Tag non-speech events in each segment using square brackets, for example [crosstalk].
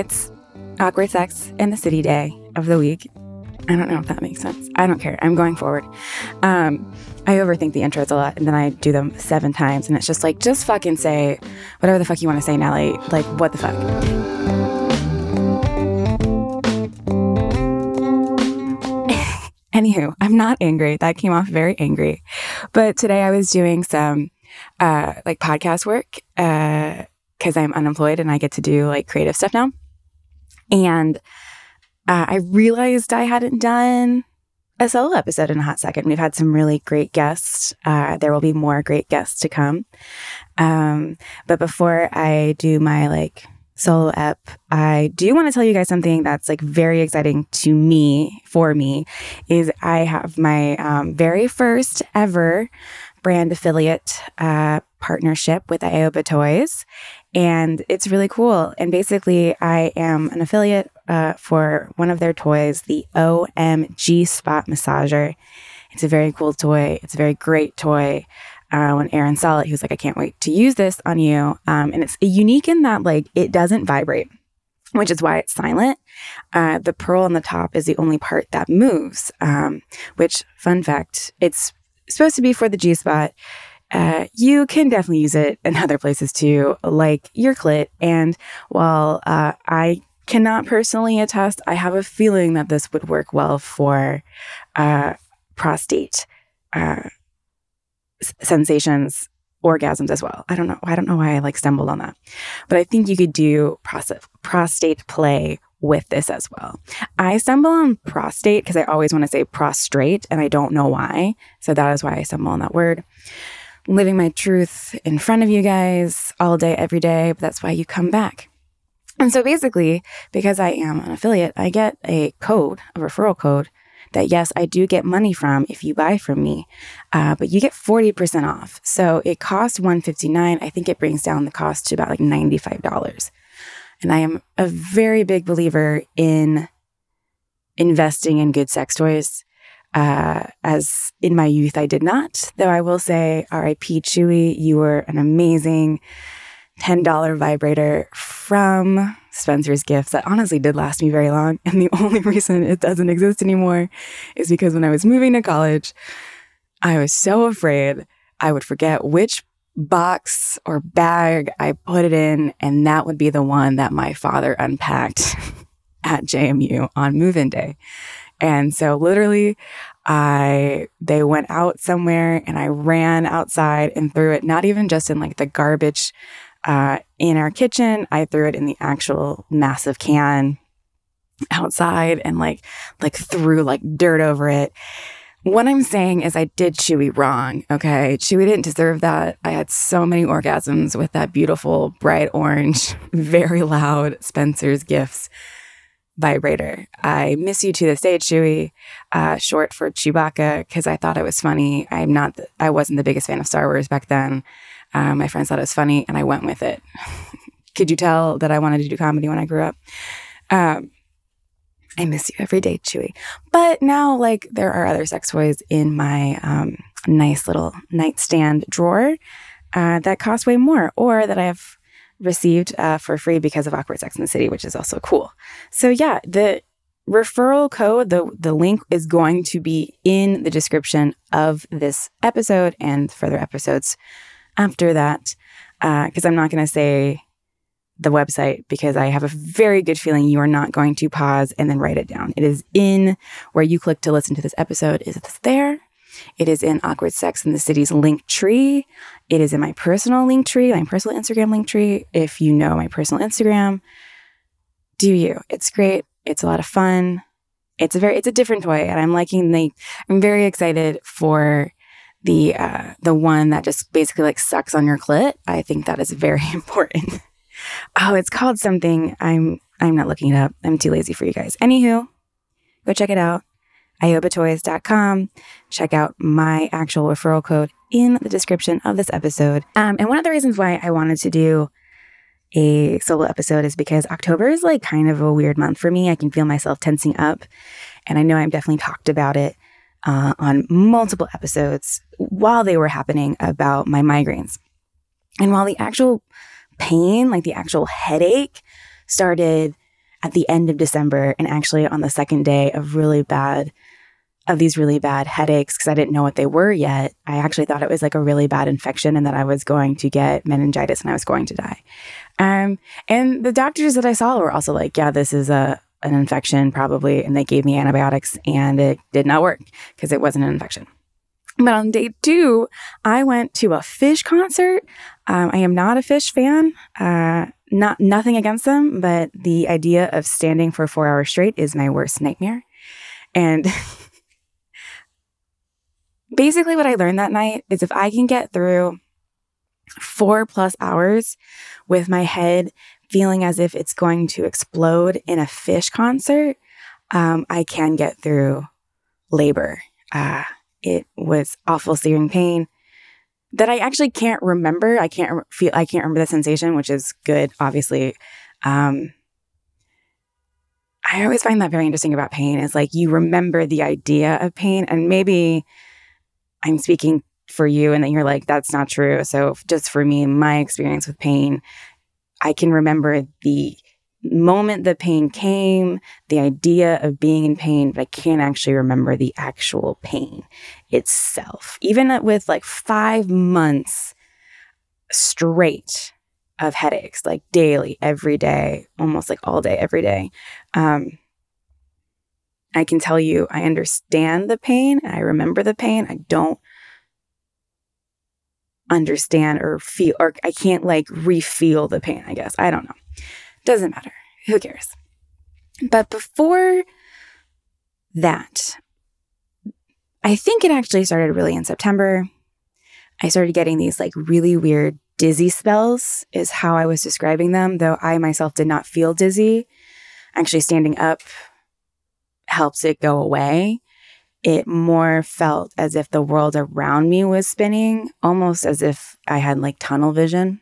It's awkward sex in the city day of the week. I don't know if that makes sense. I don't care. I'm going forward. Um, I overthink the intros a lot and then I do them seven times and it's just like, just fucking say whatever the fuck you want to say, Nelly. Like, what the fuck? Anywho, I'm not angry. That came off very angry. But today I was doing some uh, like podcast work because uh, I'm unemployed and I get to do like creative stuff now. And uh, I realized I hadn't done a solo episode in a hot second. We've had some really great guests. Uh, there will be more great guests to come. Um, but before I do my like solo ep, I do want to tell you guys something that's like very exciting to me, for me, is I have my um, very first ever brand affiliate uh, partnership with Ioba Toys. And it's really cool. And basically, I am an affiliate uh, for one of their toys, the OMG Spot Massager. It's a very cool toy. It's a very great toy. Uh, when Aaron saw it, he was like, I can't wait to use this on you. Um, and it's unique in that, like, it doesn't vibrate, which is why it's silent. Uh, the pearl on the top is the only part that moves, um, which, fun fact, it's supposed to be for the G spot. Uh, you can definitely use it in other places too, like your clit. And while uh, I cannot personally attest, I have a feeling that this would work well for uh, prostate uh, sensations, orgasms as well. I don't know. I don't know why I like stumbled on that, but I think you could do prostate play with this as well. I stumble on prostate because I always want to say prostrate and I don't know why. So that is why I stumble on that word. Living my truth in front of you guys all day, every day, but that's why you come back. And so basically, because I am an affiliate, I get a code, a referral code that yes, I do get money from if you buy from me, uh, but you get 40% off. So it costs 159 I think it brings down the cost to about like $95. And I am a very big believer in investing in good sex toys. Uh, as in my youth, I did not, though I will say, RIP Chewy, you were an amazing $10 vibrator from Spencer's Gifts that honestly did last me very long. [laughs] And the only reason it doesn't exist anymore is because when I was moving to college, I was so afraid I would forget which box or bag I put it in, and that would be the one that my father unpacked. [laughs] at JMU on move in day. And so literally I they went out somewhere and I ran outside and threw it not even just in like the garbage uh, in our kitchen. I threw it in the actual massive can outside and like like threw like dirt over it. What I'm saying is I did Chewy wrong. Okay. Chewy didn't deserve that. I had so many orgasms with that beautiful, bright orange, [laughs] very loud Spencer's gifts vibrator. I miss you to this day, Chewie, uh, short for Chewbacca, because I thought it was funny. I'm not, I wasn't the biggest fan of Star Wars back then. Uh, my friends thought it was funny and I went with it. [laughs] Could you tell that I wanted to do comedy when I grew up? Um, I miss you every day, Chewy. But now, like, there are other sex toys in my um, nice little nightstand drawer uh, that cost way more or that I have received uh, for free because of Awkward Sex in the City, which is also cool. So, yeah, the referral code, the, the link is going to be in the description of this episode and further episodes after that. Because uh, I'm not going to say the website because I have a very good feeling you are not going to pause and then write it down. It is in where you click to listen to this episode. Is it there? It is in Awkward Sex in the City's link tree. It is in my personal link tree, my personal Instagram link tree. If you know my personal Instagram, do you? It's great. It's a lot of fun. It's a very it's a different toy, and I'm liking the. I'm very excited for the uh, the one that just basically like sucks on your clit. I think that is very [laughs] important. oh, it's called something. I'm I'm not looking it up. I'm too lazy for you guys. Anywho, go check it out. iobatoys.com. Check out my actual referral code in the description of this episode. Um, and one of the reasons why I wanted to do a solo episode is because October is like kind of a weird month for me. I can feel myself tensing up. And I know I've definitely talked about it uh, on multiple episodes while they were happening about my migraines. And while the actual pain, like the actual headache, started at the end of December and actually on the second day of really bad of these really bad headaches because I didn't know what they were yet. I actually thought it was like a really bad infection and that I was going to get meningitis and I was going to die. Um, and the doctors that I saw were also like, yeah, this is a an infection probably, and they gave me antibiotics and it did not work because it wasn't an infection. But on day two, I went to a Phish concert. Um, I am not a Phish fan. Uh, not nothing against them, but the idea of standing for four hours straight is my worst nightmare. And [laughs] basically, what I learned that night is if I can get through four plus hours with my head feeling as if it's going to explode in a Phish concert, um, I can get through labor. Uh, it was awful searing pain that I actually can't remember. I can't feel, I can't remember the sensation, which is good, obviously. Um, I always find that very interesting about pain is like you remember the idea of pain and maybe I'm speaking for you and then you're like, that's not true. So just for me, my experience with pain, I can remember the moment the pain came, the idea of being in pain, but I can't actually remember the actual pain itself. Even with like five months straight of headaches, like daily, every day, almost like all day, every day. Um, I can tell you, I understand the pain. I remember the pain. I don't understand or feel, or I can't like refeel the pain, I guess. I don't know. Doesn't matter. Who cares? But before that, I think it actually started really in September. I started getting these like really weird dizzy spells, is how I was describing them, though I myself did not feel dizzy. Actually, standing up helps it go away it more felt as if the world around me was spinning, almost as if I had like tunnel vision.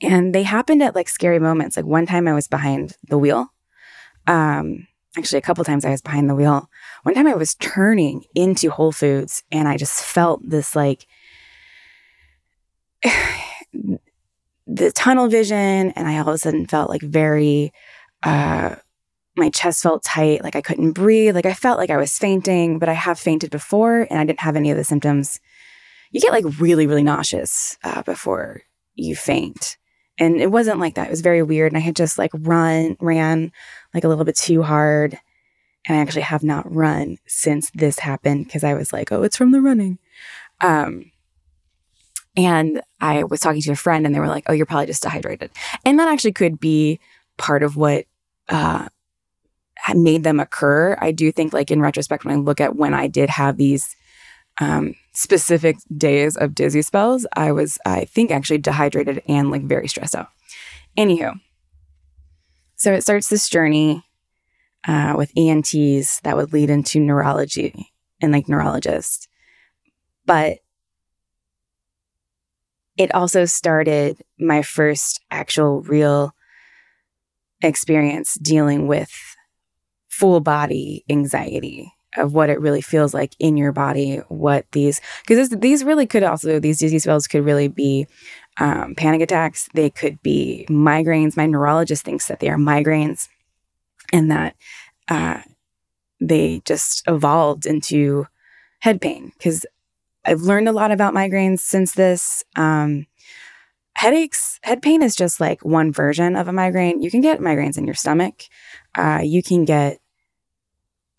And they happened at like scary moments. Like one time I was behind the wheel. Um, actually, a couple times I was behind the wheel. One time I was turning into Whole Foods and I just felt this like [sighs] the tunnel vision. And I all of a sudden felt like very, uh, my chest felt tight, like I couldn't breathe, like I felt like I was fainting, but I have fainted before and I didn't have any of the symptoms. You get like really, really nauseous uh, before you faint. And it wasn't like that. It was very weird. And I had just like run, ran like a little bit too hard. And I actually have not run since this happened because I was like, oh, it's from the running. Um, and I was talking to a friend and they were like, oh, you're probably just dehydrated. And that actually could be part of what uh, made them occur. I do think, like, in retrospect, when I look at when I did have these um, specific days of dizzy spells, I was, I think, actually dehydrated and like very stressed out. Anywho, so it starts this journey uh, with ENTs that would lead into neurology and like neurologists. But it also started my first actual real experience dealing with full body anxiety of what it really feels like in your body what these because these really could also these dizzy spells could really be um, panic attacks they could be migraines my neurologist thinks that they are migraines and that uh, they just evolved into head pain because I've learned a lot about migraines since this. Um, headaches, head pain is just like one version of a migraine. You can get migraines in your stomach. Uh, you can get,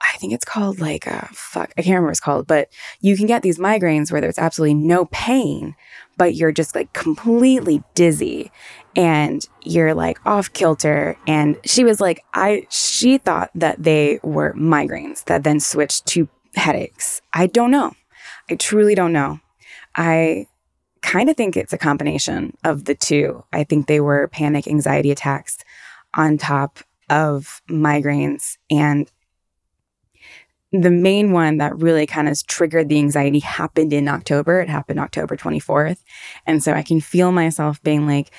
I think it's called like, uh, fuck, I can't remember what it's called, but you can get these migraines where there's absolutely no pain, but you're just like completely dizzy and you're like off kilter. And she was like, I, she thought that they were migraines that then switched to headaches. I don't know. I truly don't know. I kind of think it's a combination of the two. I think they were panic anxiety attacks on top of migraines. And the main one that really kind of triggered the anxiety happened in October. It happened October 24th. And so I can feel myself being like,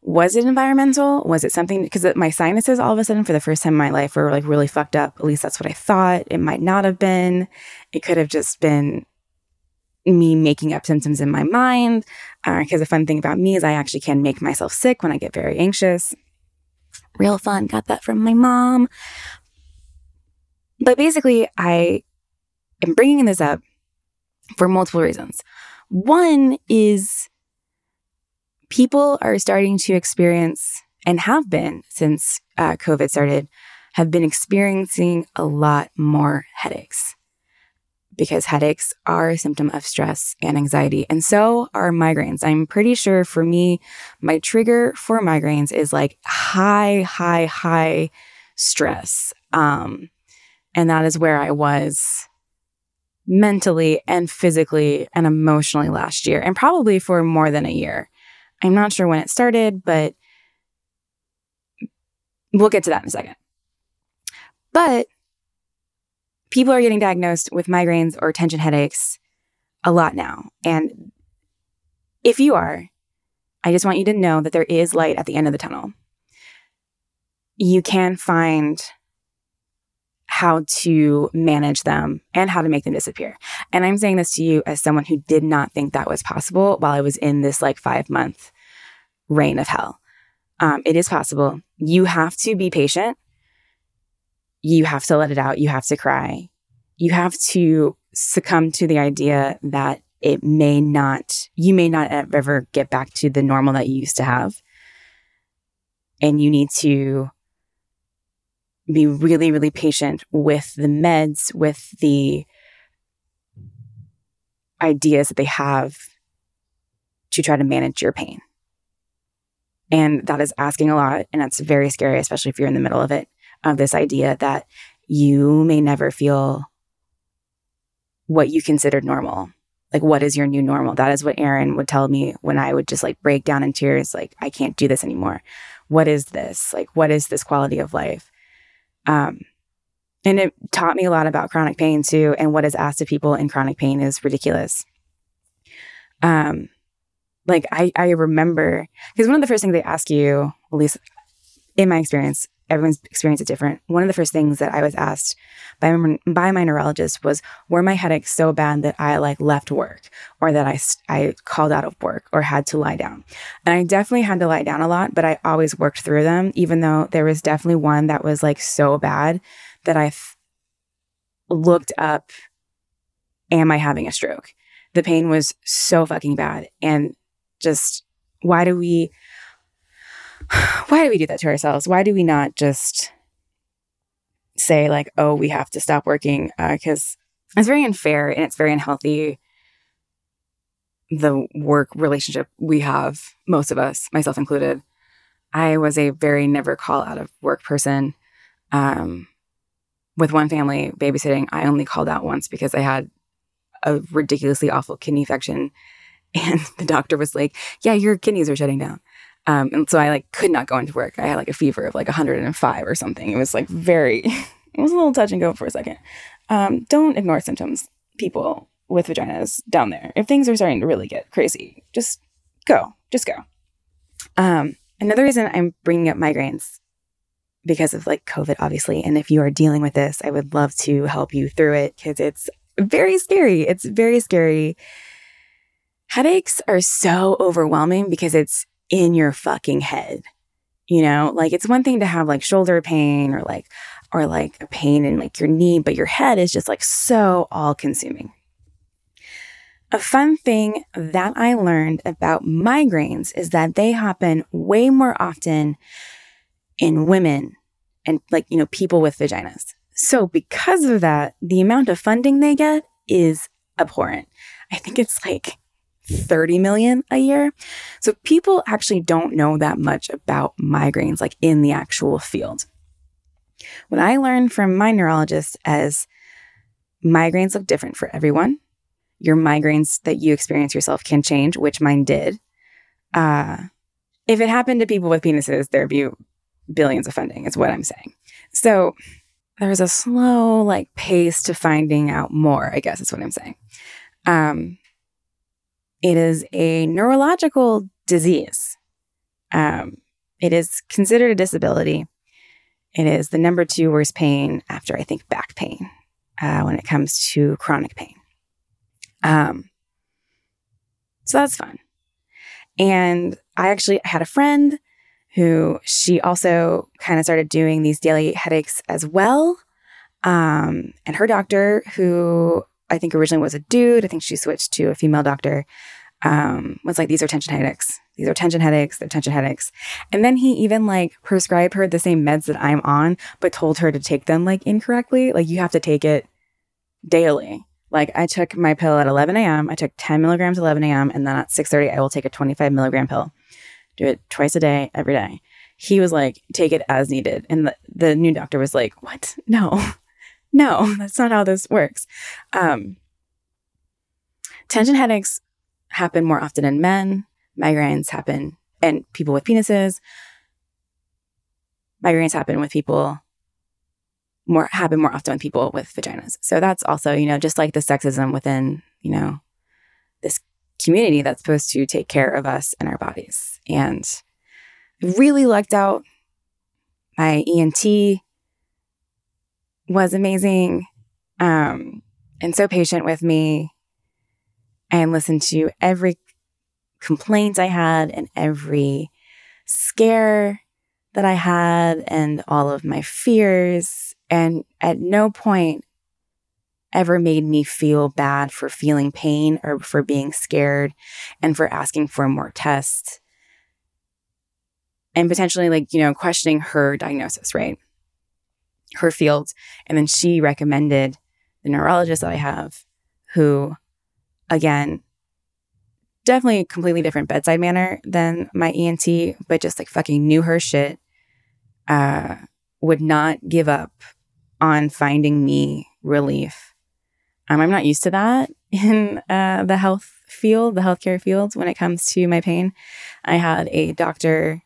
was it environmental? Was it something? Because my sinuses all of a sudden for the first time in my life were like really fucked up. At least that's what I thought. It might not have been. It could have just been me making up symptoms in my mind. Because uh, the fun thing about me is I actually can make myself sick when I get very anxious. Real fun. Got that from my mom. But basically, I am bringing this up for multiple reasons. One is people are starting to experience and have been since uh, COVID started, have been experiencing a lot more headaches because headaches are a symptom of stress and anxiety, and so are migraines. I'm pretty sure for me, my trigger for migraines is like high, high, high stress. Um, and that is where I was mentally and physically and emotionally last year, and probably for more than a year. I'm not sure when it started, but we'll get to that in a second. But people are getting diagnosed with migraines or tension headaches a lot now. And if you are, I just want you to know that there is light at the end of the tunnel. You can find how to manage them and how to make them disappear. And I'm saying this to you as someone who did not think that was possible while I was in this like five month reign of hell. Um, it is possible. You have to be patient you have to let it out. You have to cry. You have to succumb to the idea that it may not, you may not ever get back to the normal that you used to have. And you need to be really, really patient with the meds, with the ideas that they have to try to manage your pain. And that is asking a lot. And that's very scary, especially if you're in the middle of it of this idea that you may never feel what you considered normal. Like, what is your new normal? That is what Aaron would tell me when I would just like break down in tears, like, I can't do this anymore. What is this? Like, what is this quality of life? Um, and it taught me a lot about chronic pain too. And what is asked of people in chronic pain is ridiculous. Um, like I, I remember because one of the first things they ask you, at least in my experience, everyone's experience is different. One of the first things that I was asked by my, by my neurologist was, were my headaches so bad that I like left work or that I, I called out of work or had to lie down? And I definitely had to lie down a lot, but I always worked through them, even though there was definitely one that was like so bad that I f- looked up, am I having a stroke? The pain was so fucking bad. And just why do we [sighs] why do we do that to ourselves? Why do we not just say, like, oh, we have to stop working? Because uh, it's very unfair and it's very unhealthy. The work relationship we have, most of us, myself included. I was a very never call out of work person. Um, with one family babysitting, I only called out once because I had a ridiculously awful kidney infection. [laughs] And the doctor was like, Yeah, your kidneys are shutting down. Um, and so I like could not go into work. I had like a fever of like 105 or something. It was like very, [laughs] it was a little touch and go for a second. Um, don't ignore symptoms, people with vaginas down there. If things are starting to really get crazy, just go, just go. Um, another reason I'm bringing up migraines because of like COVID, obviously. And if you are dealing with this, I would love to help you through it because it's very scary. It's very scary. Headaches are so overwhelming because it's in your fucking head. You know, like it's one thing to have like shoulder pain or like, or like a pain in like your knee, but your head is just like so all consuming. A fun thing that I learned about migraines is that they happen way more often in women and like, you know, people with vaginas. So because of that, the amount of funding they get is abhorrent. I think it's like 30 million a year. So people actually don't know that much about migraines like in the actual field. What I learned from my neurologist as migraines look different for everyone. Your migraines that you experience yourself can change, which mine did. Uh, if it happened to people with penises, there'd be billions of funding, is what I'm saying. So there's a slow like pace to finding out more, I guess is what I'm saying. Um, it is a neurological disease. Um, it is considered a disability. It is the number two worst pain after, I think, back pain uh, when it comes to chronic pain. Um, so that's fun. And I actually had a friend who she also kind of started doing these daily headaches as well. Um, and her doctor, who I think originally was a dude, I think she switched to a female doctor, um, was like, these are tension headaches. These are tension headaches. They're tension headaches. And then he even like prescribed her the same meds that I'm on, but told her to take them like incorrectly. Like you have to take it daily. Like I took my pill at 11 a.m. I took 10 milligrams at 11 a.m. And then at 6:30, I will take a 25 milligram pill do it twice a day, every day. He was like, take it as needed. And the, the new doctor was like, what? No, [laughs] no, that's not how this works. Um, tension headaches happen more often in men. Migraines happen and people with penises. Migraines happen with people more happen more often with people with vaginas. So that's also, you know, just like the sexism within, you know, this community that's supposed to take care of us and our bodies. And really lucked out. My ENT was amazing um, and so patient with me and listened to every complaint I had and every scare that I had and all of my fears. And at no point ever made me feel bad for feeling pain or for being scared and for asking for more tests and potentially like, you know, questioning her diagnosis, right? Her field. And then she recommended the neurologist that I have, who, again, definitely a completely different bedside manner than my ENT, but just like fucking knew her shit, uh, would not give up on finding me relief um, I'm not used to that [laughs] in uh, the health field, the healthcare field, when it comes to my pain. I had a doctor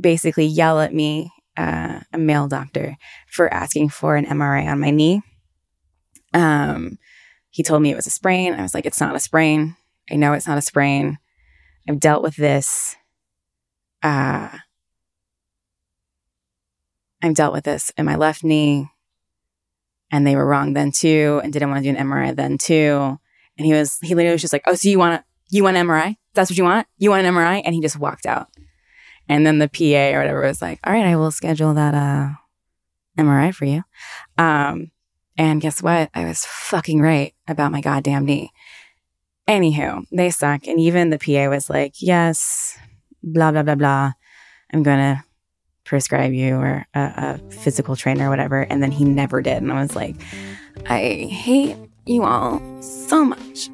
basically yell at me, uh, a male doctor, for asking for an MRI on my knee. Um, he told me it was a sprain. I was like, it's not a sprain. I know it's not a sprain. I've dealt with this. Uh, I've dealt with this in my left knee and they were wrong then too and didn't want to do an MRI then too. And he was, he literally was just like, oh, so you want, to, you want an MRI? That's what you want? You want an MRI? And he just walked out. And then the PA or whatever was like, all right, I will schedule that uh, MRI for you. Um, and guess what? I was fucking right about my goddamn knee. Anywho, they suck. And even the PA was like, yes, blah, blah, blah, blah. I'm going to prescribe you or a, a physical trainer or whatever. And then he never did. And I was like, I hate you all so much.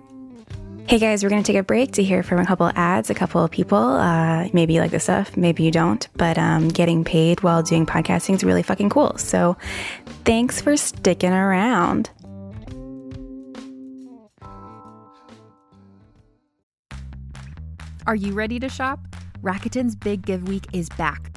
Hey guys, we're going to take a break to hear from a couple ads, a couple of people. Uh, maybe you like this stuff, maybe you don't, but um, getting paid while doing podcasting is really fucking cool. So thanks for sticking around. Are you ready to shop? Rakuten's Big Give Week is back.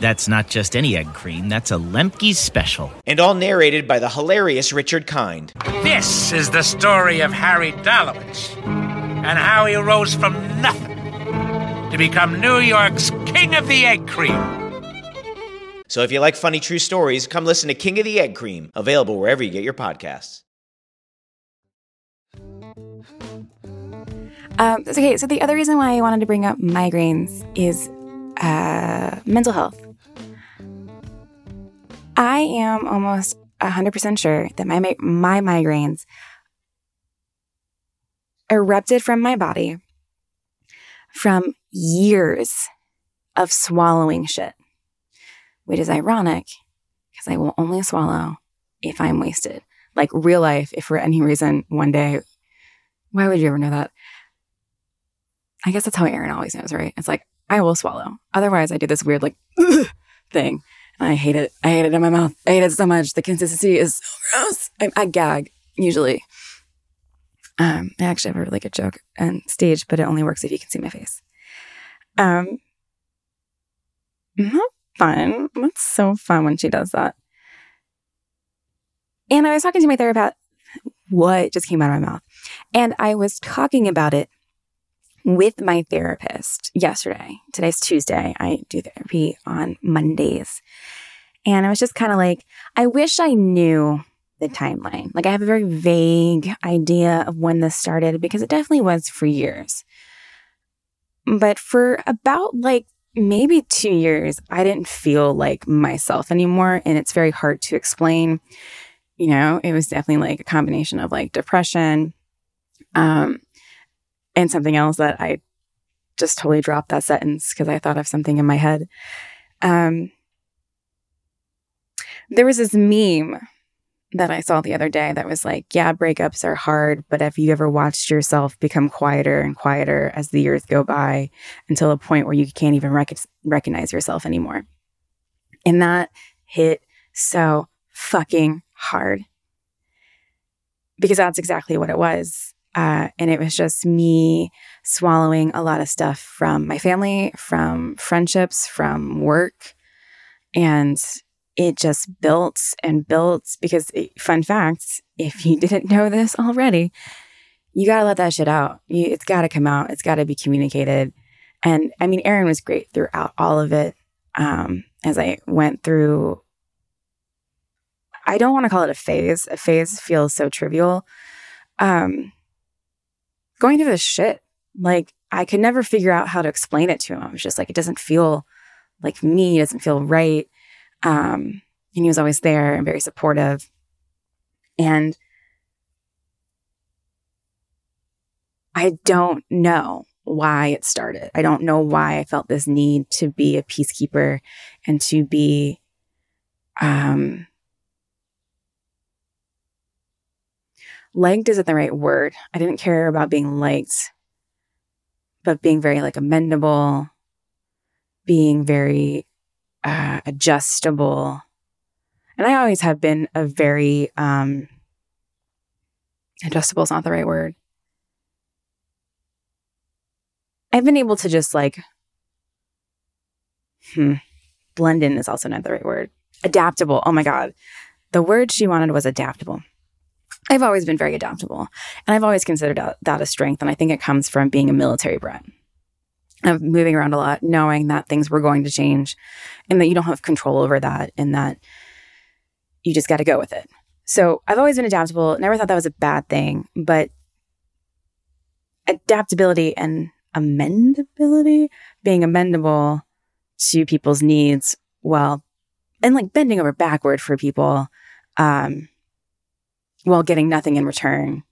That's not just any egg cream, that's a Lemke's special. and all narrated by the hilarious Richard Kind. This is the story of Harry Dalowitz and how he rose from nothing to become New York's King of the Egg Cream. So if you like funny true stories, come listen to King of the Egg Cream, available wherever you get your podcasts. Um, okay, so the other reason why I wanted to bring up migraines is uh, mental health. I am almost 100% sure that my, my migraines erupted from my body from years of swallowing shit, which is ironic because I will only swallow if I'm wasted. Like real life, if for any reason one day, why would you ever know that? I guess that's how Aaron always knows, right? It's like, I will swallow. Otherwise, I do this weird, like, [clears throat] thing. I hate it. I hate it in my mouth. I hate it so much. The consistency is so gross. I, I gag, usually. Um, I actually have a really good joke on stage, but it only works if you can see my face. Um, not fun. It's so fun when she does that. And I was talking to my therapist what just came out of my mouth. And I was talking about it with my therapist yesterday. Today's Tuesday. I do therapy on Mondays. And I was just kind of like, I wish I knew the timeline. Like, I have a very vague idea of when this started because it definitely was for years. But for about like maybe two years, I didn't feel like myself anymore. And it's very hard to explain. You know, it was definitely like a combination of like depression, um, and something else that I just totally dropped that sentence because I thought of something in my head. Um, there was this meme that I saw the other day that was like, yeah, breakups are hard, but have you ever watched yourself become quieter and quieter as the years go by until a point where you can't even rec- recognize yourself anymore? And that hit so fucking hard because that's exactly what it was. Uh, and it was just me swallowing a lot of stuff from my family, from friendships, from work. And it just built and built because, it, fun fact, if you didn't know this already, you got to let that shit out. You, it's got to come out, it's got to be communicated. And I mean, Aaron was great throughout all of it. Um, as I went through, I don't want to call it a phase. A phase feels so trivial. Um, going through this shit. Like I could never figure out how to explain it to him. I was just like, it doesn't feel like me, it doesn't feel right. Um, and he was always there and very supportive. And I don't know why it started. I don't know why I felt this need to be a peacekeeper and to be um liked isn't the right word. I didn't care about being liked, but being very like amendable, being very uh, adjustable. And I always have been a very um adjustable is not the right word. I've been able to just like, hmm, blend in is also not the right word. Adaptable. Oh my God. The word she wanted was adaptable. I've always been very adaptable and I've always considered that a strength. And I think it comes from being a military brat of moving around a lot, knowing that things were going to change and that you don't have control over that and that you just got to go with it. So I've always been adaptable, never thought that was a bad thing, but adaptability and amendability, being amendable to people's needs while and like bending over backward for people um, while getting nothing in return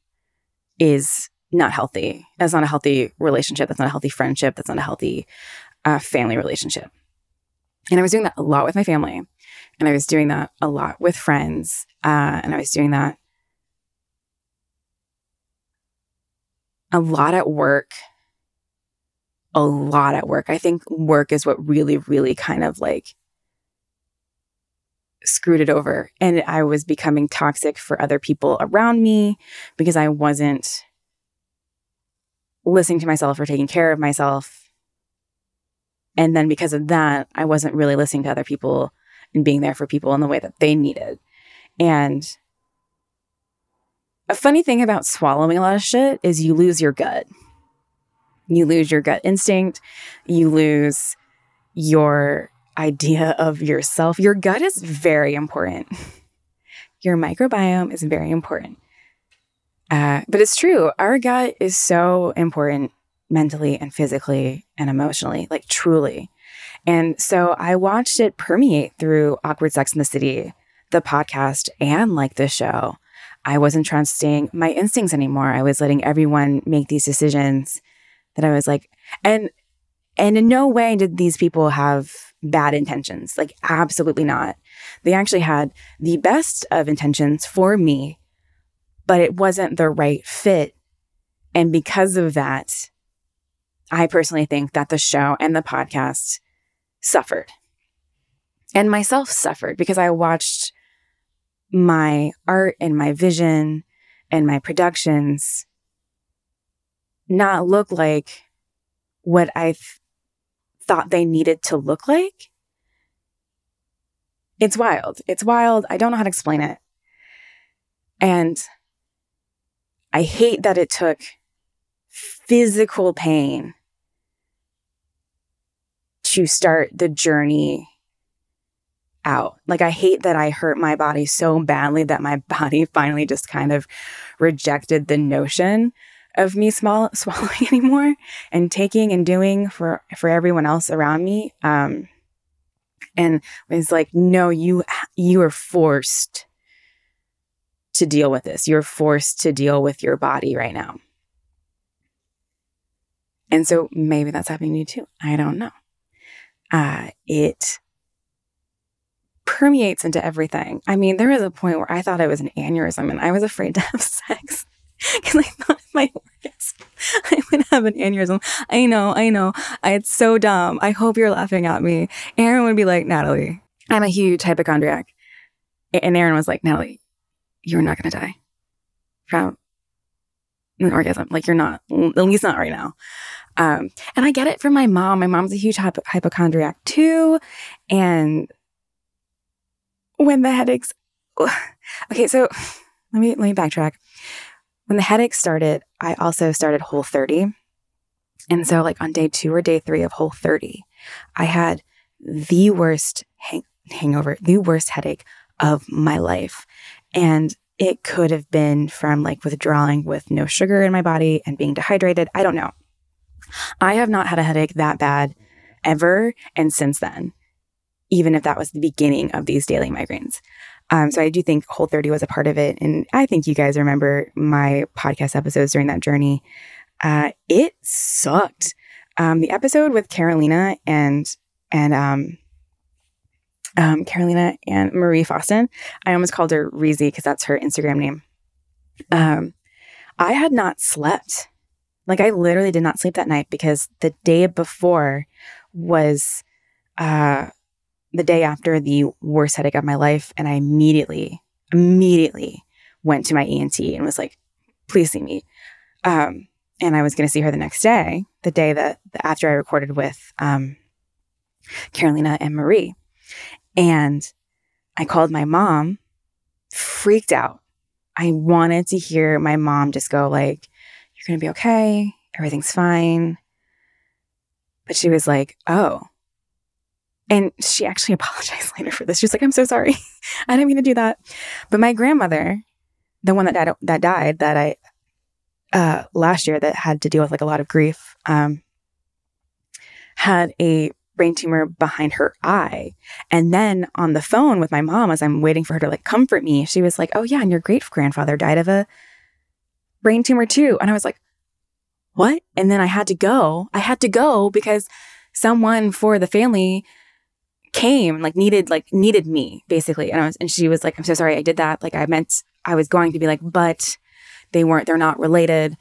is not healthy. That's not a healthy relationship. That's not a healthy friendship. That's not a healthy uh, family relationship. And I was doing that a lot with my family. And I was doing that a lot with friends. Uh, and I was doing that a lot at work a lot at work. I think work is what really, really kind of like screwed it over. And I was becoming toxic for other people around me because I wasn't listening to myself or taking care of myself. And then because of that, I wasn't really listening to other people and being there for people in the way that they needed. And a funny thing about swallowing a lot of shit is you lose your gut. You lose your gut instinct. You lose your idea of yourself. Your gut is very important. Your microbiome is very important. Uh, but it's true. Our gut is so important mentally and physically and emotionally, like truly. And so I watched it permeate through Awkward Sex in the City, the podcast, and like the show. I wasn't trusting my instincts anymore. I was letting everyone make these decisions that I was like, and and in no way did these people have bad intentions. Like absolutely not. They actually had the best of intentions for me, but it wasn't the right fit. And because of that, I personally think that the show and the podcast suffered. And myself suffered because I watched my art and my vision and my productions not look like what I th- thought they needed to look like. It's wild. It's wild. I don't know how to explain it. And I hate that it took physical pain to start the journey out. Like, I hate that I hurt my body so badly that my [laughs] body finally just kind of rejected the notion of me small, [laughs] swallowing anymore and taking and doing for for everyone else around me um and it's like no you you are forced to deal with this. You're forced to deal with your body right now. And so maybe that's happening to you too. I don't know. Uh it permeates into everything. I mean there was a point where i thought it was an aneurysm and i was afraid to [laughs] have sex [laughs] because I thought my orgasm, [laughs] I would have an aneurysm. I know, I know. It's so dumb. I hope you're laughing at me. Aaron would be like, Natalie, I'm a huge hypochondriac. And Aaron was like, Natalie, you're not going to die from an orgasm. Like, you're not, at least not right now. Um, and I get it from my mom. My mom's a huge hypo- hypochondriac too. And when the headaches, [sighs] okay, so [sighs] let me, let me backtrack when the headache started, I also started Whole 30. And so, like on day two or day three of Whole 30, I had the worst hang- hangover, the worst headache of my life. And it could have been from like withdrawing with no sugar in my body and being dehydrated. I don't know. I have not had a headache that bad ever and since then, even if that was the beginning of these daily migraines. Um, so I do think Whole 30 was a part of it. And I think you guys remember my podcast episodes during that journey. Uh, it sucked. Um, the episode with Carolina and and um, um, Carolina and Marie Faustin. I almost called her Reezy because that's her Instagram name. Um, I had not slept. Like I literally did not sleep that night because the day before was uh, the day after the worst headache of my life, and I immediately, immediately went to my ENT and was like, "Please see me." Um, and I was going to see her the next day, the day that after I recorded with um, Carolina and Marie. And I called my mom, freaked out. I wanted to hear my mom just go like, "You're going to be okay. Everything's fine." But she was like, "Oh." And she actually [laughs] apologized later for this. She's like, "I'm so sorry. [laughs] I didn't mean to do that." But my grandmother, the one that died, that died, that I uh, last year that had to deal with like a lot of grief, um, had a brain tumor behind her eye. And then on the phone with my mom, as I'm waiting for her to like comfort me, she was like, Oh, yeah, and your great grandfather died of a brain tumor too. And I was like, What? And then I had to go. I had to go because someone for the family came, like needed, like needed me basically. And I was, and she was like, I'm so sorry I did that. Like I meant I was going to be like, but they weren't, they're not related.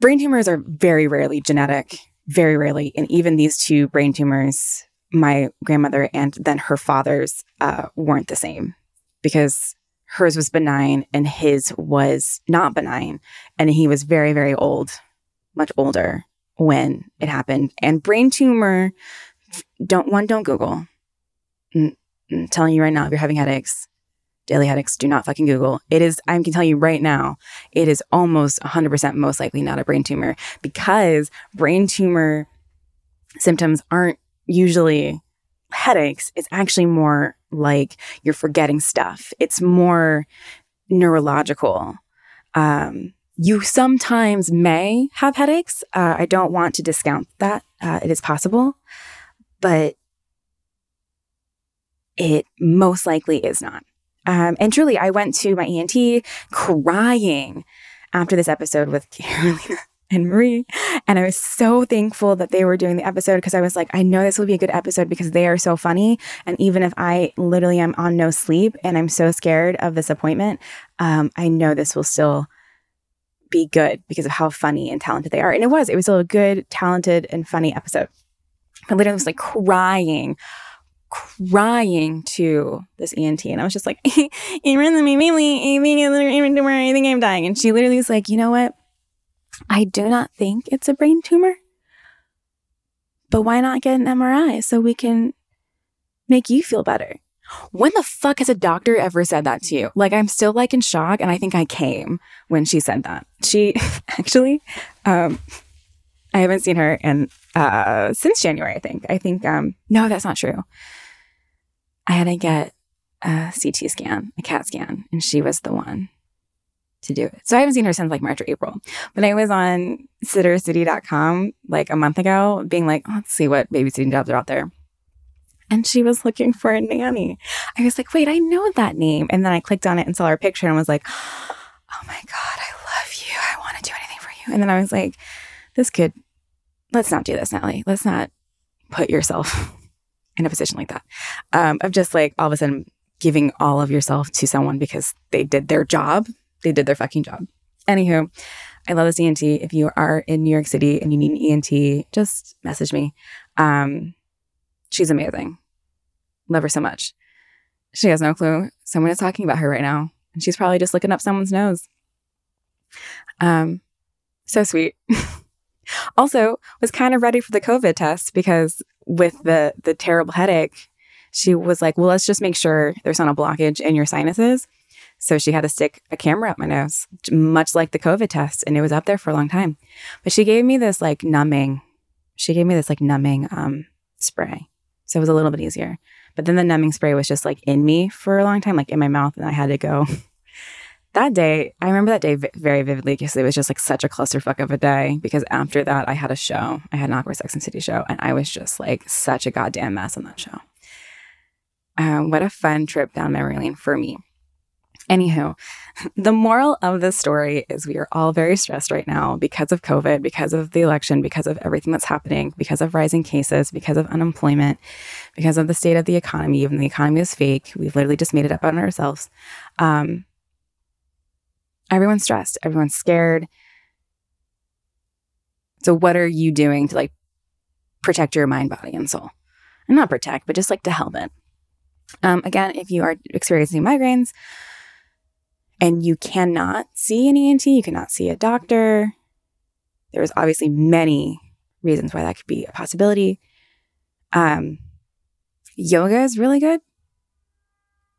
Brain tumors are very rarely genetic very rarely. And even these two brain tumors, my grandmother and then her father's, uh, weren't the same because hers was benign and his was not benign. And he was very, very old, much older when it happened. And brain tumor, don't, one, don't Google. I'm telling you right now, if you're having headaches, daily headaches, do not fucking Google. It is, I can tell you right now, it is almost 100% most likely not a brain tumor because brain tumor symptoms aren't usually headaches. It's actually more like you're forgetting stuff. It's more neurological. Um, you sometimes may have headaches. Uh, I don't want to discount that. Uh, it is possible, but it most likely is not. Um, and truly, I went to my ENT crying after this episode with [laughs] Carolina and Marie. And I was so thankful that they were doing the episode because I was like, I know this will be a good episode because they are so funny. And even if I literally am on no sleep and I'm so scared of this appointment, um, I know this will still be good because of how funny and talented they are. And it was, it was still a good, talented, and funny episode. I literally was like crying crying to this ENT. And I was just like, [laughs] I think I'm dying. And she literally was like, you know what? I do not think it's a brain tumor, but why not get an MRI so we can make you feel better? When the fuck has a doctor ever said that to you? Like, I'm still like in shock. And I think I came when she said that. She [laughs] actually, um, I haven't seen her in uh, since January. I think. I think. Um, no, that's not true. I had to get a CT scan, a CAT scan, and she was the one to do it. So I haven't seen her since like March or April. But I was on sittercity.com like a month ago, being like, let's see what babysitting jobs are out there. And she was looking for a nanny. I was like, wait, I know that name. And then I clicked on it and saw her picture and was like, oh my God, I love you. I want to do anything for you. And then I was like, this could, let's not do this, Natalie. Let's not put yourself [laughs] in a position like that um, of just like all of a sudden giving all of yourself to someone because they did their job. They did their fucking job. Anywho, I love this ENT. If you are in New York City and you need an ENT, just message me. Um, she's amazing. Love her so much. She has no clue. Someone is talking about her right now, and she's probably just looking up someone's nose. Um, so sweet. [laughs] also, was kind of ready for the COVID test because with the the terrible headache, she was like, "Well, let's just make sure there's not a blockage in your sinuses." So she had to stick a camera up my nose, much like the COVID test, and it was up there for a long time. But she gave me this like numbing. She gave me this like numbing um, spray, so it was a little bit easier. But then the numbing spray was just like in me for a long time, like in my mouth, and I had to go. That day, I remember that day very vividly because it was just like such a clusterfuck of a day. Because after that, I had a show. I had an awkward Sex and City show, and I was just like such a goddamn mess on that show. Um, what a fun trip down memory lane for me. Anywho, [laughs] the moral of this story is we are all very stressed right now because of COVID, because of the election, because of everything that's happening, because of rising cases, because of unemployment, because of the state of the economy. Even the economy is fake. We've literally just made it up on ourselves. Um, everyone's stressed, everyone's scared. So, what are you doing to like protect your mind, body, and soul? And not protect, but just like to help it. Um, again, if you are experiencing migraines, and you cannot see an ENT, you cannot see a doctor. There's obviously many reasons why that could be a possibility. Um, yoga is really good.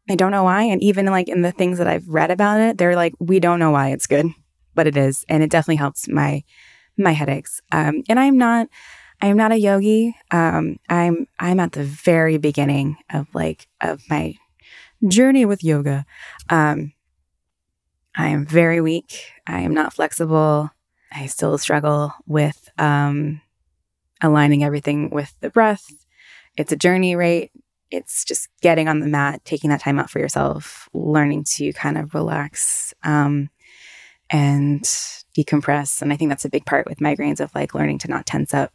I don't know why. And even like in the things that I've read about it, they're like, we don't know why it's good, but it is. And it definitely helps my my headaches. Um, and I'm not I am not a yogi. Um, I'm I'm at the very beginning of like of my journey with yoga. Um, I am very weak. I am not flexible. I still struggle with um, aligning everything with the breath. It's a journey, right? It's just getting on the mat, taking that time out for yourself, learning to kind of relax um, and decompress. And I think that's a big part with migraines of like learning to not tense up.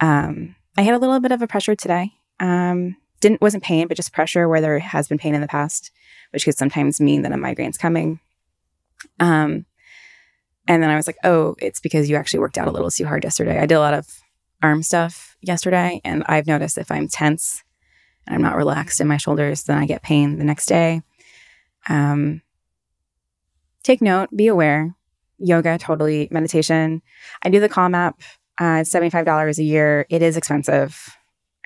Um, I had a little bit of a pressure today. Um, didn't wasn't pain, but just pressure where there has been pain in the past, which could sometimes mean that a migraine's coming. Um, and then I was like, oh, it's because you actually worked out a little too hard yesterday. I did a lot of arm stuff yesterday, and I've noticed if I'm tense and I'm not relaxed in my shoulders, then I get pain the next day. Um, take note, be aware. Yoga, totally. Meditation. I do the Calm app. Uh, it's $75 a year. It is expensive.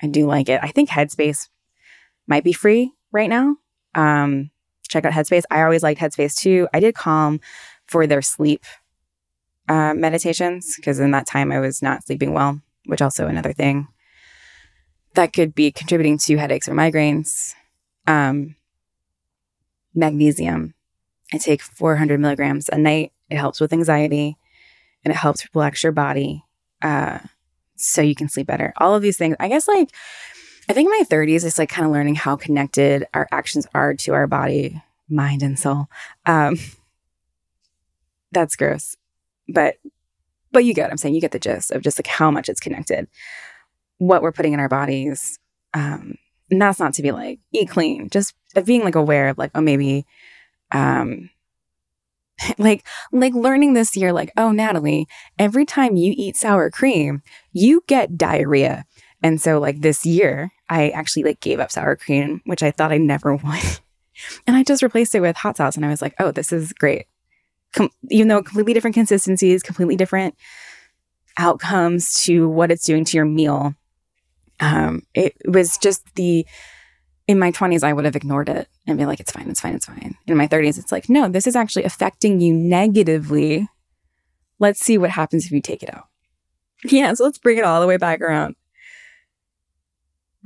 I do like it. I think Headspace might be free right now. Um, check out Headspace. I always liked Headspace too. I did Calm for their sleep uh, meditations because in that time I was not sleeping well, which also another thing that could be contributing to headaches or migraines. Um, magnesium. I take 400 milligrams a night. It helps with anxiety and it helps relax your body uh, so you can sleep better. All of these things. I guess like I think in my 30s, it's like kind of learning how connected our actions are to our body, mind, and soul. Um, that's gross, but but you get what I'm saying. You get the gist of just like how much it's connected, what we're putting in our bodies. Um, and that's not to be like eat clean, just being like aware of like oh maybe, um, [laughs] like like learning this year like oh Natalie, every time you eat sour cream, you get diarrhea. And so like this year, I actually like gave up sour cream, which I thought I never [laughs] would. and I just replaced it with hot sauce. And I was like, oh, this is great. Com- even though completely different consistencies, completely different outcomes to what it's doing to your meal. Um, it was just the, in my 20s, I would have ignored it and be like, it's fine, it's fine, it's fine. In my 30s, it's like, no, this is actually affecting you negatively. Let's see what happens if you take it out. [laughs] Yeah, so let's bring it all the way back around. [laughs]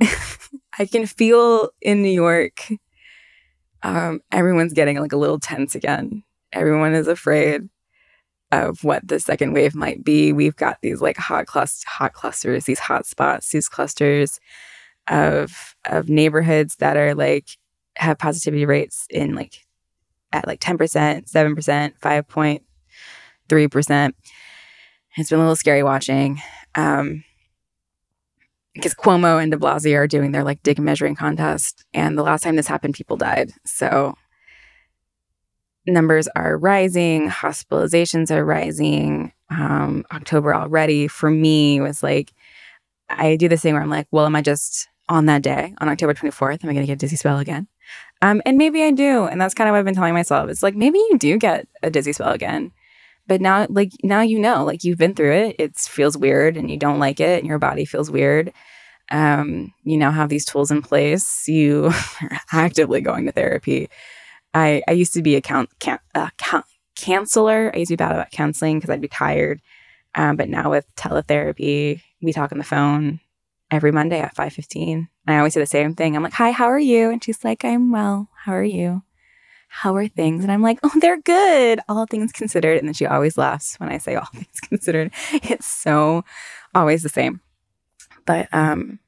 I can feel in New York, um, everyone's getting like a little tense again. Everyone is afraid of what the second wave might be. We've got these like hot clusters, hot clusters, these hot spots, these clusters of of neighborhoods that are like have positivity rates in like at like 10%, 7%, 5.3%. It's been a little scary watching. Um, because Cuomo and de Blasio are doing their like dig measuring contest. And the last time this happened, people died. So numbers are rising, hospitalizations are rising. Um, October already for me was like, I do this thing where I'm like, well, am I just on that day, on October 24th, am I going to get a dizzy spell again? Um, and maybe I do. And that's kind of what I've been telling myself. It's like, maybe you do get a dizzy spell again. But now, like, now you know, like, you've been through it. It feels weird and you don't like it and your body feels weird. Um, you now have these tools in place. You [laughs] are actively going to therapy. I, I used to be a count, can, uh, count, counselor. I used to be bad about counseling because I'd be tired. Um, but now with teletherapy, we talk on the phone every Monday at 5.15. And I always say the same thing. I'm like, hi, how are you? And she's like, I'm well. How are you? how are things? And I'm like, oh, they're good, all things considered. And then she always laughs when I say all [laughs] things considered. It's so always the same. But um,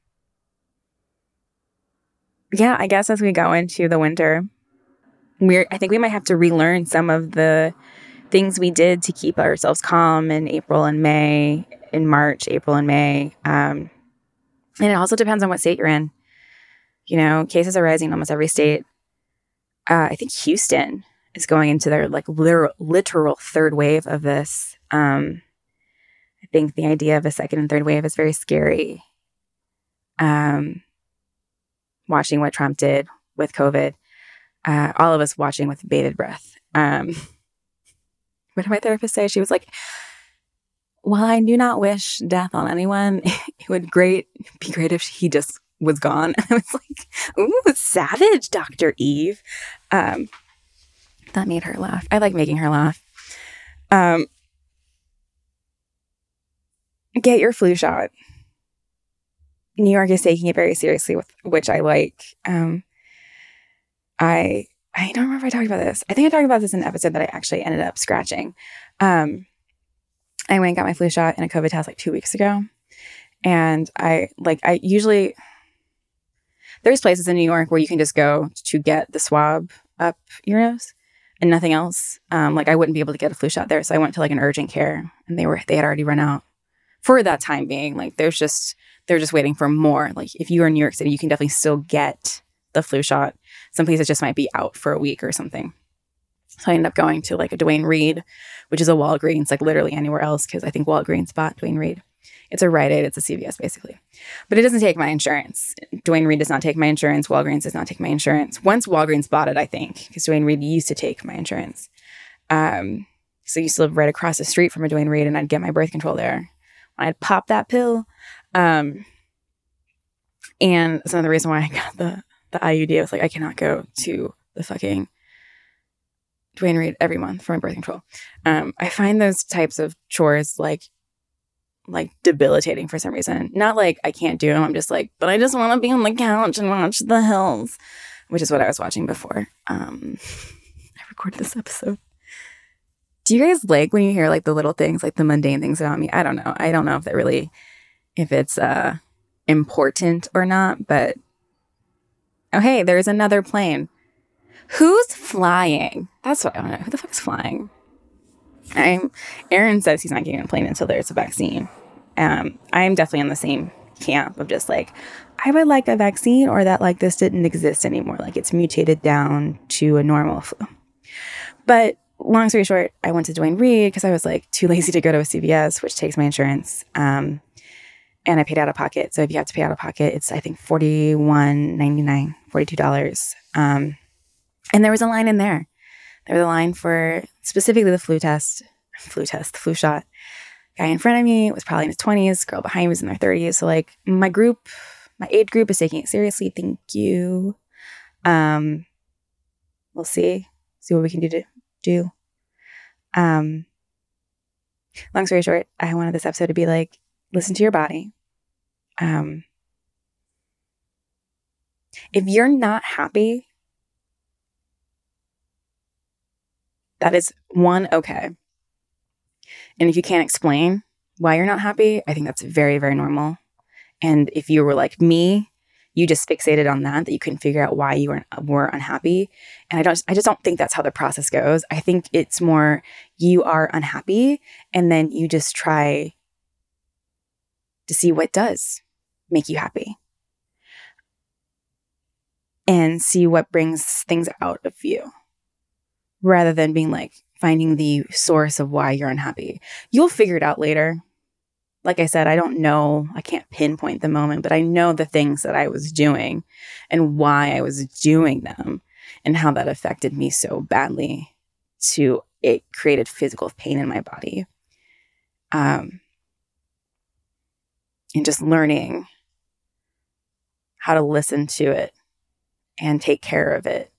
yeah, I guess as we go into the winter, we're I think we might have to relearn some of the things we did to keep ourselves calm in April and May, in March, April and May. Um, and it also depends on what state you're in. You know, cases are rising in almost every state. Uh, I think Houston is going into their like literal, literal third wave of this. Um, I think the idea of a second and third wave is very scary. Um, watching what Trump did with COVID, uh, all of us watching with bated breath. Um, [laughs] what did my therapist say? She was like, while I do not wish death on anyone, [laughs] it would great be great if he just was gone. [laughs] I was like, ooh, savage, Dr. Eve. Um, that made her laugh. I like making her laugh. Um, get your flu shot. New York is taking it very seriously, with which I like. Um, I I don't remember if I talked about this. I think I talked about this in an episode that I actually ended up scratching. Um, I went and got my flu shot and a COVID test like two weeks ago, and I like I usually there's places in New York where you can just go to get the swab up your nose and nothing else. Um, like I wouldn't be able to get a flu shot there, so I went to like an urgent care, and they were they had already run out for that time being. Like there's just they're just waiting for more. Like if you are in New York City, you can definitely still get the flu shot. Some places just might be out for a week or something. So I ended up going to like a Duane Reade, which is a Walgreens, like literally anywhere else, because I think Walgreens bought Duane Reade. It's a Rite Aid, it's a CVS basically. But it doesn't take my insurance. Duane Reade does not take my insurance. Walgreens does not take my insurance. Once Walgreens bought it, I think, because Duane Reade used to take my insurance. Um, so I used to live right across the street from a Duane Reade, and I'd get my birth control there. When I'd pop that pill. Um, and that's another reason why I got the the IUD. I was like, I cannot go to the fucking Duane Reade every month for my birth control. Um, I find those types of chores like like debilitating for some reason. Not like I can't do them. I'm just like, but I just want to be on the couch and watch the hills, which is what I was watching before. Um, [laughs] I recorded this episode. Do you guys like when you hear like the little things, like the mundane things about me? I don't know. I don't know if that really, if it's uh important or not, but oh hey, there's another plane. Who's flying? That's what I to know. Who the fuck is flying? I'm Aaron says he's not getting on a plane until there's a vaccine. Um, I'm definitely in the same camp of just like I would like a vaccine or that like this didn't exist anymore, like it's mutated down to a normal flu. But long story short, I went to Duane Reade because I was like too lazy to go to a CVS, which takes my insurance. Um, and I paid out of pocket. So if you have to pay out of pocket, it's I think forty one ninety nine, forty two dollars. Um, and there was a line in there. There was a line for specifically the flu test, flu test, the flu shot. Guy in front of me was probably in his twenties. Girl behind me was in their thirties. So like my group, my age group is taking it seriously. Thank you. Um, we'll see, see what we can do to do. Um, long story short, I wanted this episode to be like listen to your body. Um, if you're not happy, that is one, okay. And if you can't explain why you're not happy, I think that's very, very normal. And if you were like me, you just fixated on that, that you couldn't figure out why you were, were unhappy. And I don't, I just don't think that's how the process goes. I think it's more you are unhappy and then you just try to see what does make you happy and see what brings things out of you rather than being like finding the source of why you're unhappy. You'll figure it out later. Like I said, I don't know, I can't pinpoint the moment, but I know the things that I was doing and why I was doing them and how that affected me so badly to it created physical pain in my body. Um, and just learning how to listen to it and take care of it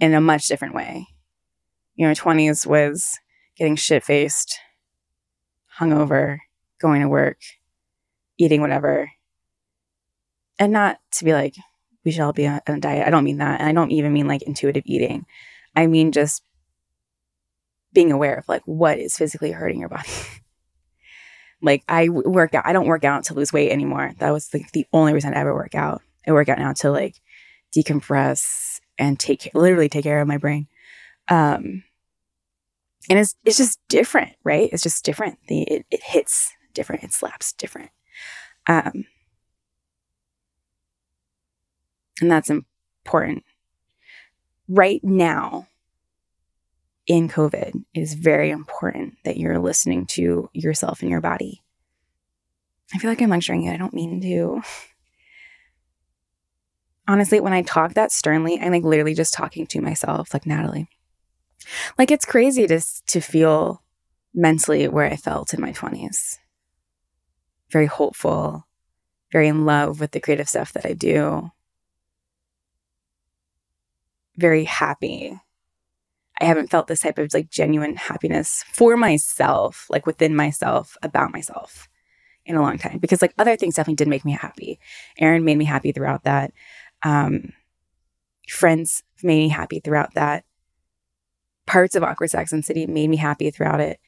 in a much different way. You know, 20s was getting shit faced, hungover, going to work, eating whatever. And not to be like, we should all be on a diet. I don't mean that. And I don't even mean like intuitive eating. I mean just being aware of like what is physically hurting your body. [laughs] like I work out, I don't work out to lose weight anymore. That was like the only reason I ever work out. I work out now to like decompress and take literally take care of my brain. Um, and it's it's just different, right? It's just different. The it, it hits different. It slaps different. Um, and that's important. Right now, in COVID, it is very important that you're listening to yourself and your body. I feel like I'm lecturing you. I don't mean to. Honestly, when I talk that sternly, I'm like literally just talking to myself, like Natalie. Like it's crazy to to feel mentally where I felt in my 20s. Very hopeful, very in love with the creative stuff that I do. Very happy. I haven't felt this type of like genuine happiness for myself, like within myself, about myself in a long time. Because like other things definitely did make me happy. Aaron made me happy throughout that. Um, friends made me happy throughout that parts of awkward sex and city made me happy throughout it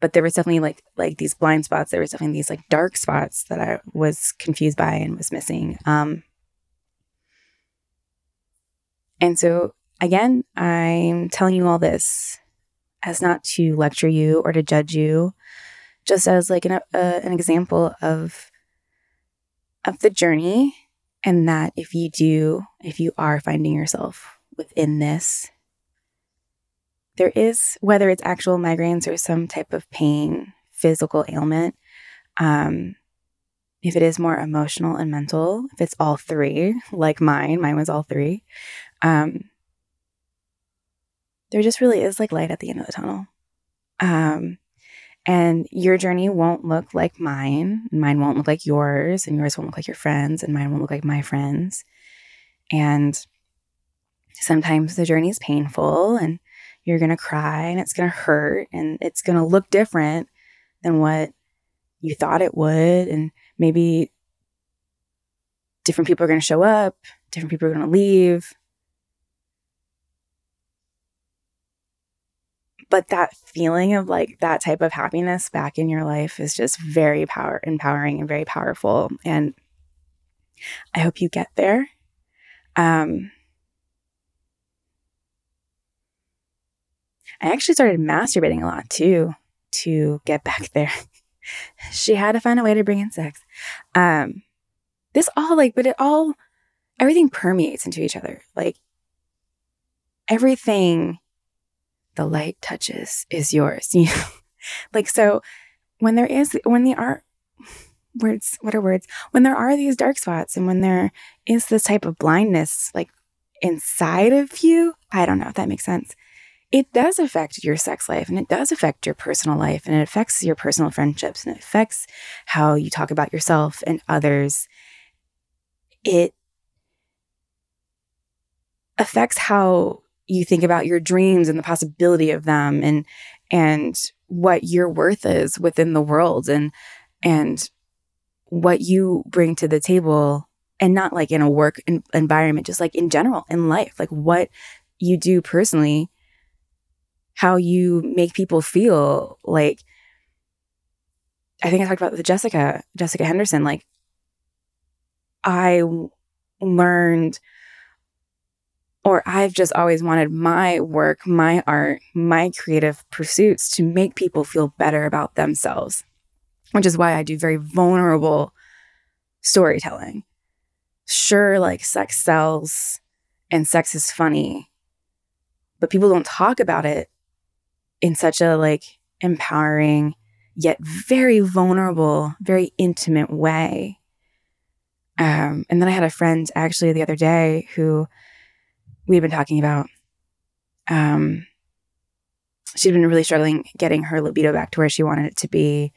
but there was definitely like like these blind spots there was definitely these like dark spots that i was confused by and was missing um and so again i'm telling you all this as not to lecture you or to judge you just as like an, uh, an example of of the journey and that if you do if you are finding yourself within this there is, whether it's actual migraines or some type of pain, physical ailment, um, if it is more emotional and mental, if it's all three, like mine, mine was all three, um, there just really is like light at the end of the tunnel. Um, and your journey won't look like mine, and mine won't look like yours, and yours won't look like your friends, and mine won't look like my friends. And sometimes the journey is painful, and you're going to cry and it's going to hurt and it's going to look different than what you thought it would. And maybe different people are going to show up, different people are going to leave. But that feeling of like that type of happiness back in your life is just very power empowering and very powerful. And I hope you get there. Um, I actually started masturbating a lot too to get back there. [laughs] she had to find a way to bring in sex. Um, this all like, but it all, everything permeates into each other. Like everything the light touches is yours. [laughs] You know? like, so when there is, when the art, words, what are words? When there are these dark spots and when there is this type of blindness, like inside of you, I don't know if that makes sense it does affect your sex life and it does affect your personal life and it affects your personal friendships and it affects how you talk about yourself and others. It affects how you think about your dreams and the possibility of them and and what your worth is within the world and and what you bring to the table and not like in a work environment just like in general in life like what you do personally how you make people feel. Like, I think I talked about with Jessica, Jessica Henderson. Like, I learned, or I've just always wanted my work, my art, my creative pursuits to make people feel better about themselves, which is why I do very vulnerable storytelling. Sure, like sex sells and sex is funny, but people don't talk about it in such a like empowering yet very vulnerable, very intimate way. Um, and then I had a friend actually the other day who we'd been talking about. Um, she'd been really struggling getting her libido back to where she wanted it to be.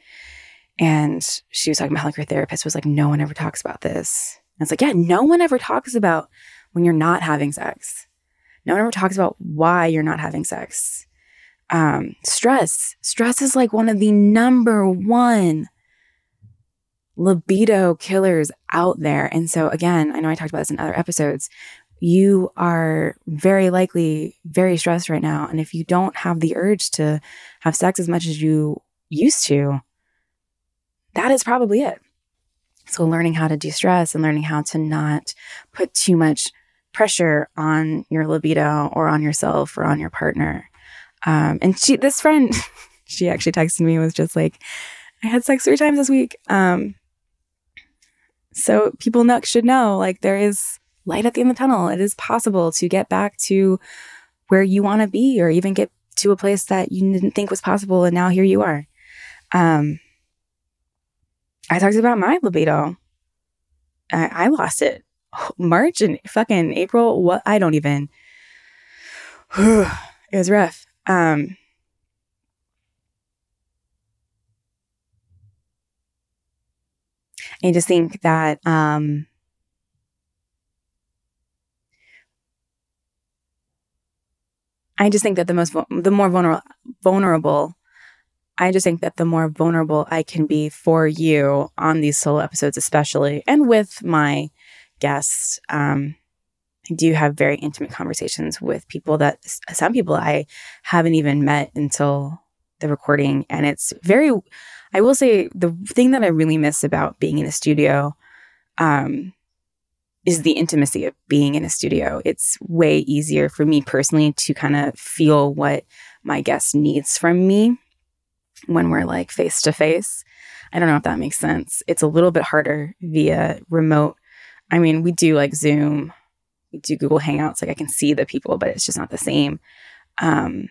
And she was talking about how like her therapist was like, no one ever talks about this. And it's like, yeah, no one ever talks about when you're not having sex. No one ever talks about why you're not having sex um, stress. Stress is like one of the number one libido killers out there. And so, again, I know I talked about this in other episodes. You are very likely very stressed right now. And if you don't have the urge to have sex as much as you used to, that is probably it. So, learning how to de stress and learning how to not put too much pressure on your libido or on yourself or on your partner. Um, and she, this friend, [laughs] she actually texted me was just like, I had sex three times this week. Um, so people know, should know like there is light at the end of the tunnel. It is possible to get back to where you want to be or even get to a place that you didn't think was possible. And now here you are. Um, I talked about my libido. I, I lost it [laughs] March and fucking April. What? I don't even. [sighs] it was rough. Um, I just think that um, I just think that the most the more vulnerable vulnerable I just think that the more vulnerable I can be for you on these solo episodes, especially, and with my guests, um, I do have very intimate conversations with people that some people I haven't even met until the recording. And it's very, I will say, the thing that I really miss about being in a studio um, is the intimacy of being in a studio. It's way easier for me personally to kind of feel what my guest needs from me when we're like face to face. I don't know if that makes sense. It's a little bit harder via remote. I mean, we do like Zoom, we do Google Hangouts, like I can see the people, but it's just not the same. Um,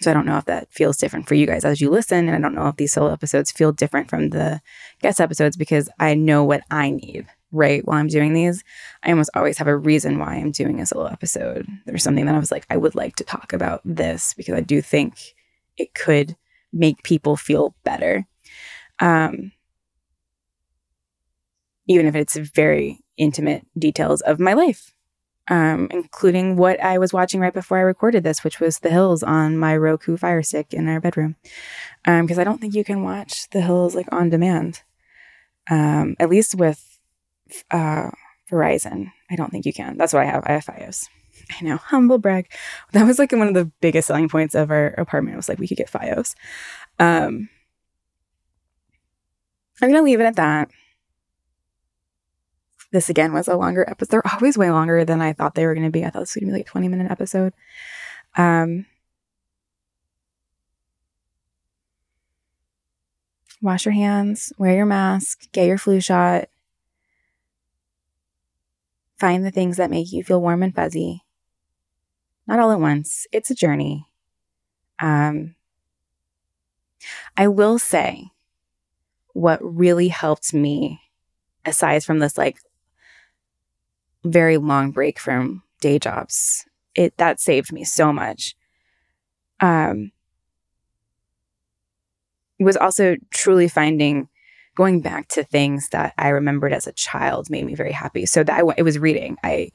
so I don't know if that feels different for you guys as you listen. And I don't know if these solo episodes feel different from the guest episodes because I know what I need, right? While I'm doing these, I almost always have a reason why I'm doing a solo episode. There's something that I was like, I would like to talk about this because I do think it could make people feel better. Um, even if it's very intimate details of my life, um, including what I was watching right before I recorded this, which was The Hills on my Roku Fire Stick in our bedroom. Because um, I don't think you can watch The Hills like on demand, um, at least with uh, Verizon. I don't think you can. That's what I have. I have FiOS. I know, [laughs] humble brag. That was like one of the biggest selling points of our apartment. It was like we could get FiOS. Um, I'm gonna leave it at that. This again was a longer episode. They're always way longer than I thought they were gonna be. I thought this was gonna be like a 20 minute episode. Um, wash your hands, wear your mask, get your flu shot. Find the things that make you feel warm and fuzzy not all at once. It's a journey. Um, I will say what really helped me, aside from this like very long break from day jobs, it that saved me so much. Um, was also truly finding going back to things that I remembered as a child made me very happy. So that I, it was reading. I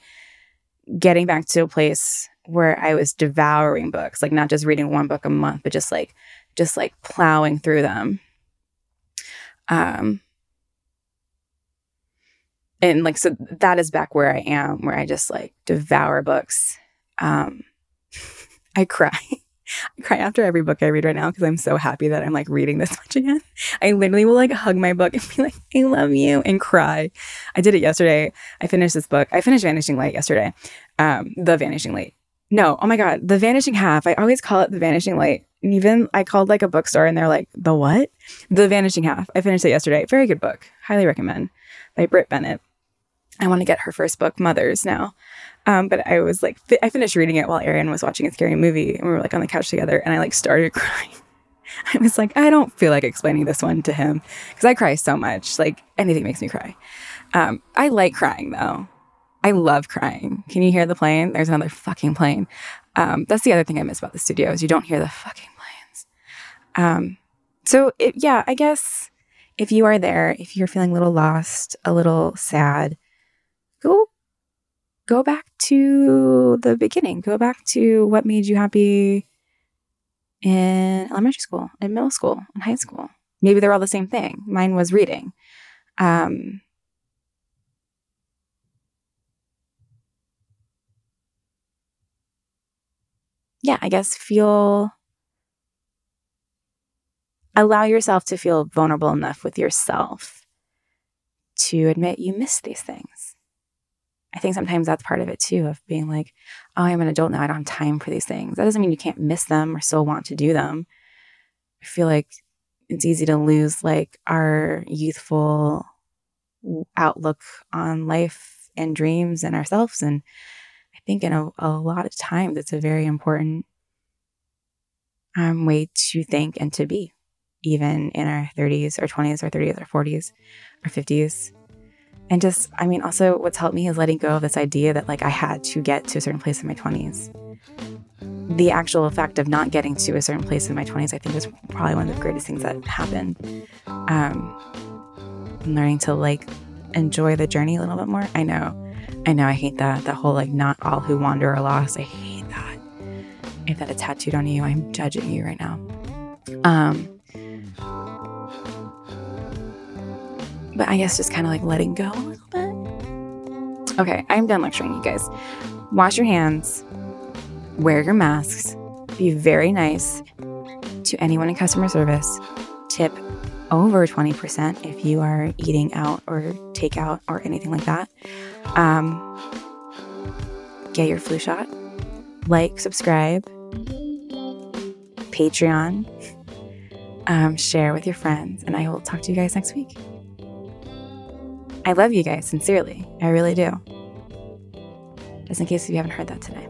getting back to a place where I was devouring books, like not just reading one book a month, but just like just like plowing through them. Um and like so that is back where I am, where I just like devour books. Um [laughs] I cry. I cry after every book I read right now because I'm so happy that I'm like reading this [laughs] much again. I literally will like hug my book and be like, I love you and cry. I did it yesterday. I finished this book. I finished Vanishing Light yesterday. Um, the Vanishing Light. No, oh my God, The Vanishing Half. I always call it The Vanishing Light. And even I called like a bookstore and they're like, The what? The Vanishing Half. I finished it yesterday. Very good book. Highly recommend by Brit Bennett. I want to get her first book, Mothers, now. Um, but I was like, fi- I finished reading it while Aaron was watching a scary movie and we were like on the couch together and I like started [laughs] crying. I was like, I don't feel like explaining this one to him because I cry so much. Like anything makes me cry. Um, I like crying though. I love crying. Can you hear the plane? There's another fucking plane. Um, that's the other thing I miss about the studio is you don't hear the fucking planes. Um, so it, yeah, I guess if you are there, if you're feeling a little lost, a little sad, go go back to the beginning. Go back to what made you happy in elementary school, in middle school, in high school. Maybe they're all the same thing. Mine was reading. Um, yeah, I guess feel allow yourself to feel vulnerable enough with yourself to admit you miss these things. I think sometimes that's part of it too, of being like, oh, I'm an adult now. I don't have time for these things. That doesn't mean you can't miss them or still want to do them. I feel like it's easy to lose like our youthful outlook on life and dreams and ourselves. And I think in a, a lot of times it's a very important um, way to think and to be, even in our 30s or 20s or 30s or 40s or 50s. And just, I mean, also what's helped me is letting go of this idea that like I had to get to a certain place in my 20s. The actual effect of not getting to a certain place in my 20s, I think, is probably one of the greatest things that happened. Um, learning to like enjoy the journey a little bit more. I know, I know, I hate that. That whole like, not all who wander are lost. I hate that. If that is tattooed on you, I'm judging you right now. Um, but I guess just kind of like letting go a little bit. Okay, I'm done lecturing you guys. Wash your hands, wear your masks, be very nice to anyone in customer service, tip over 20% if you are eating out or takeout or anything like that. Um, get your flu shot, like, subscribe, Patreon, um, share with your friends, and I will talk to you guys next week. I love you guys, sincerely. I really do. Just in case you haven't heard that today.